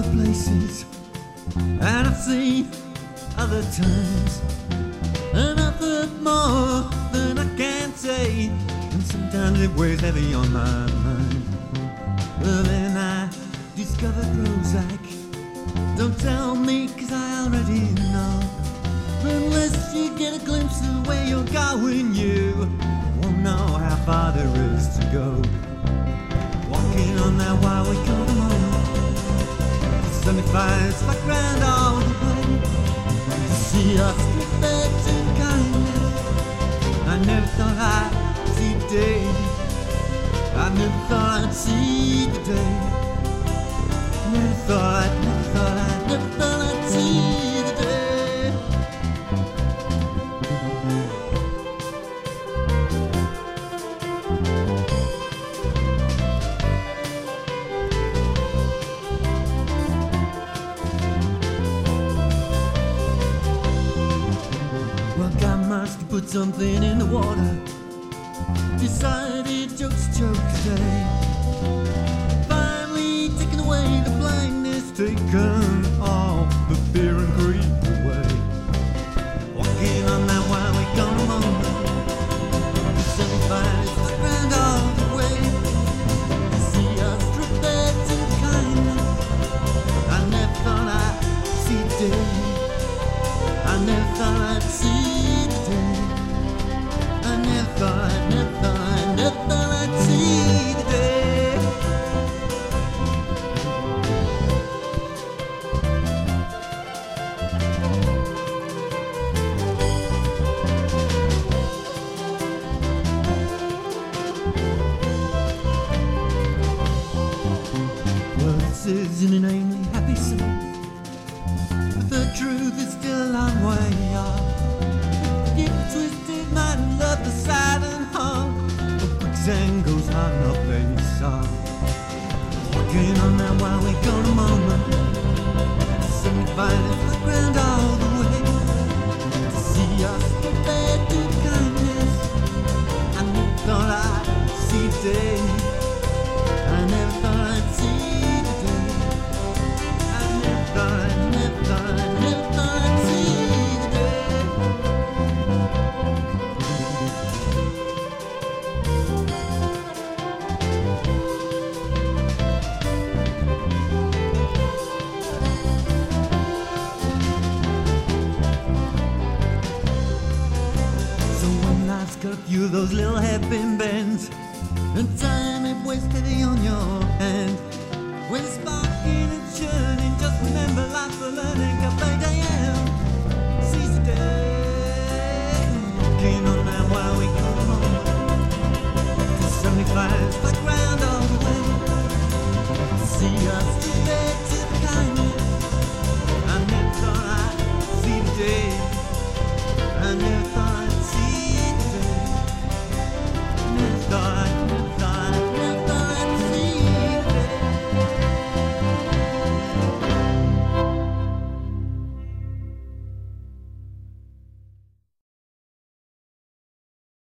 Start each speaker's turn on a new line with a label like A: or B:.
A: places, and I've seen other times, and I've heard more than I can say, and sometimes it weighs heavy on my mind. But then I discovered Prozac. Don't tell me, cause I already know. Unless you get a glimpse of where you're going, you won't know how far there is to go. Walking on that while we The 75's background all the way. See us and kindness. I never thought I'd see the day. I never thought I'd see the day. Never thought, never put something in the water. Decided jokes, jokes day. This is an inanely happy song. But the truth is still a long way off. Get twisted, might love the side and home. But quicksand goes hard enough, then you saw. Walking on that while we go to moment. Is the ground all the way. To see us got a few those little hairpin bends, and time it heavy on your hand. It's sparking and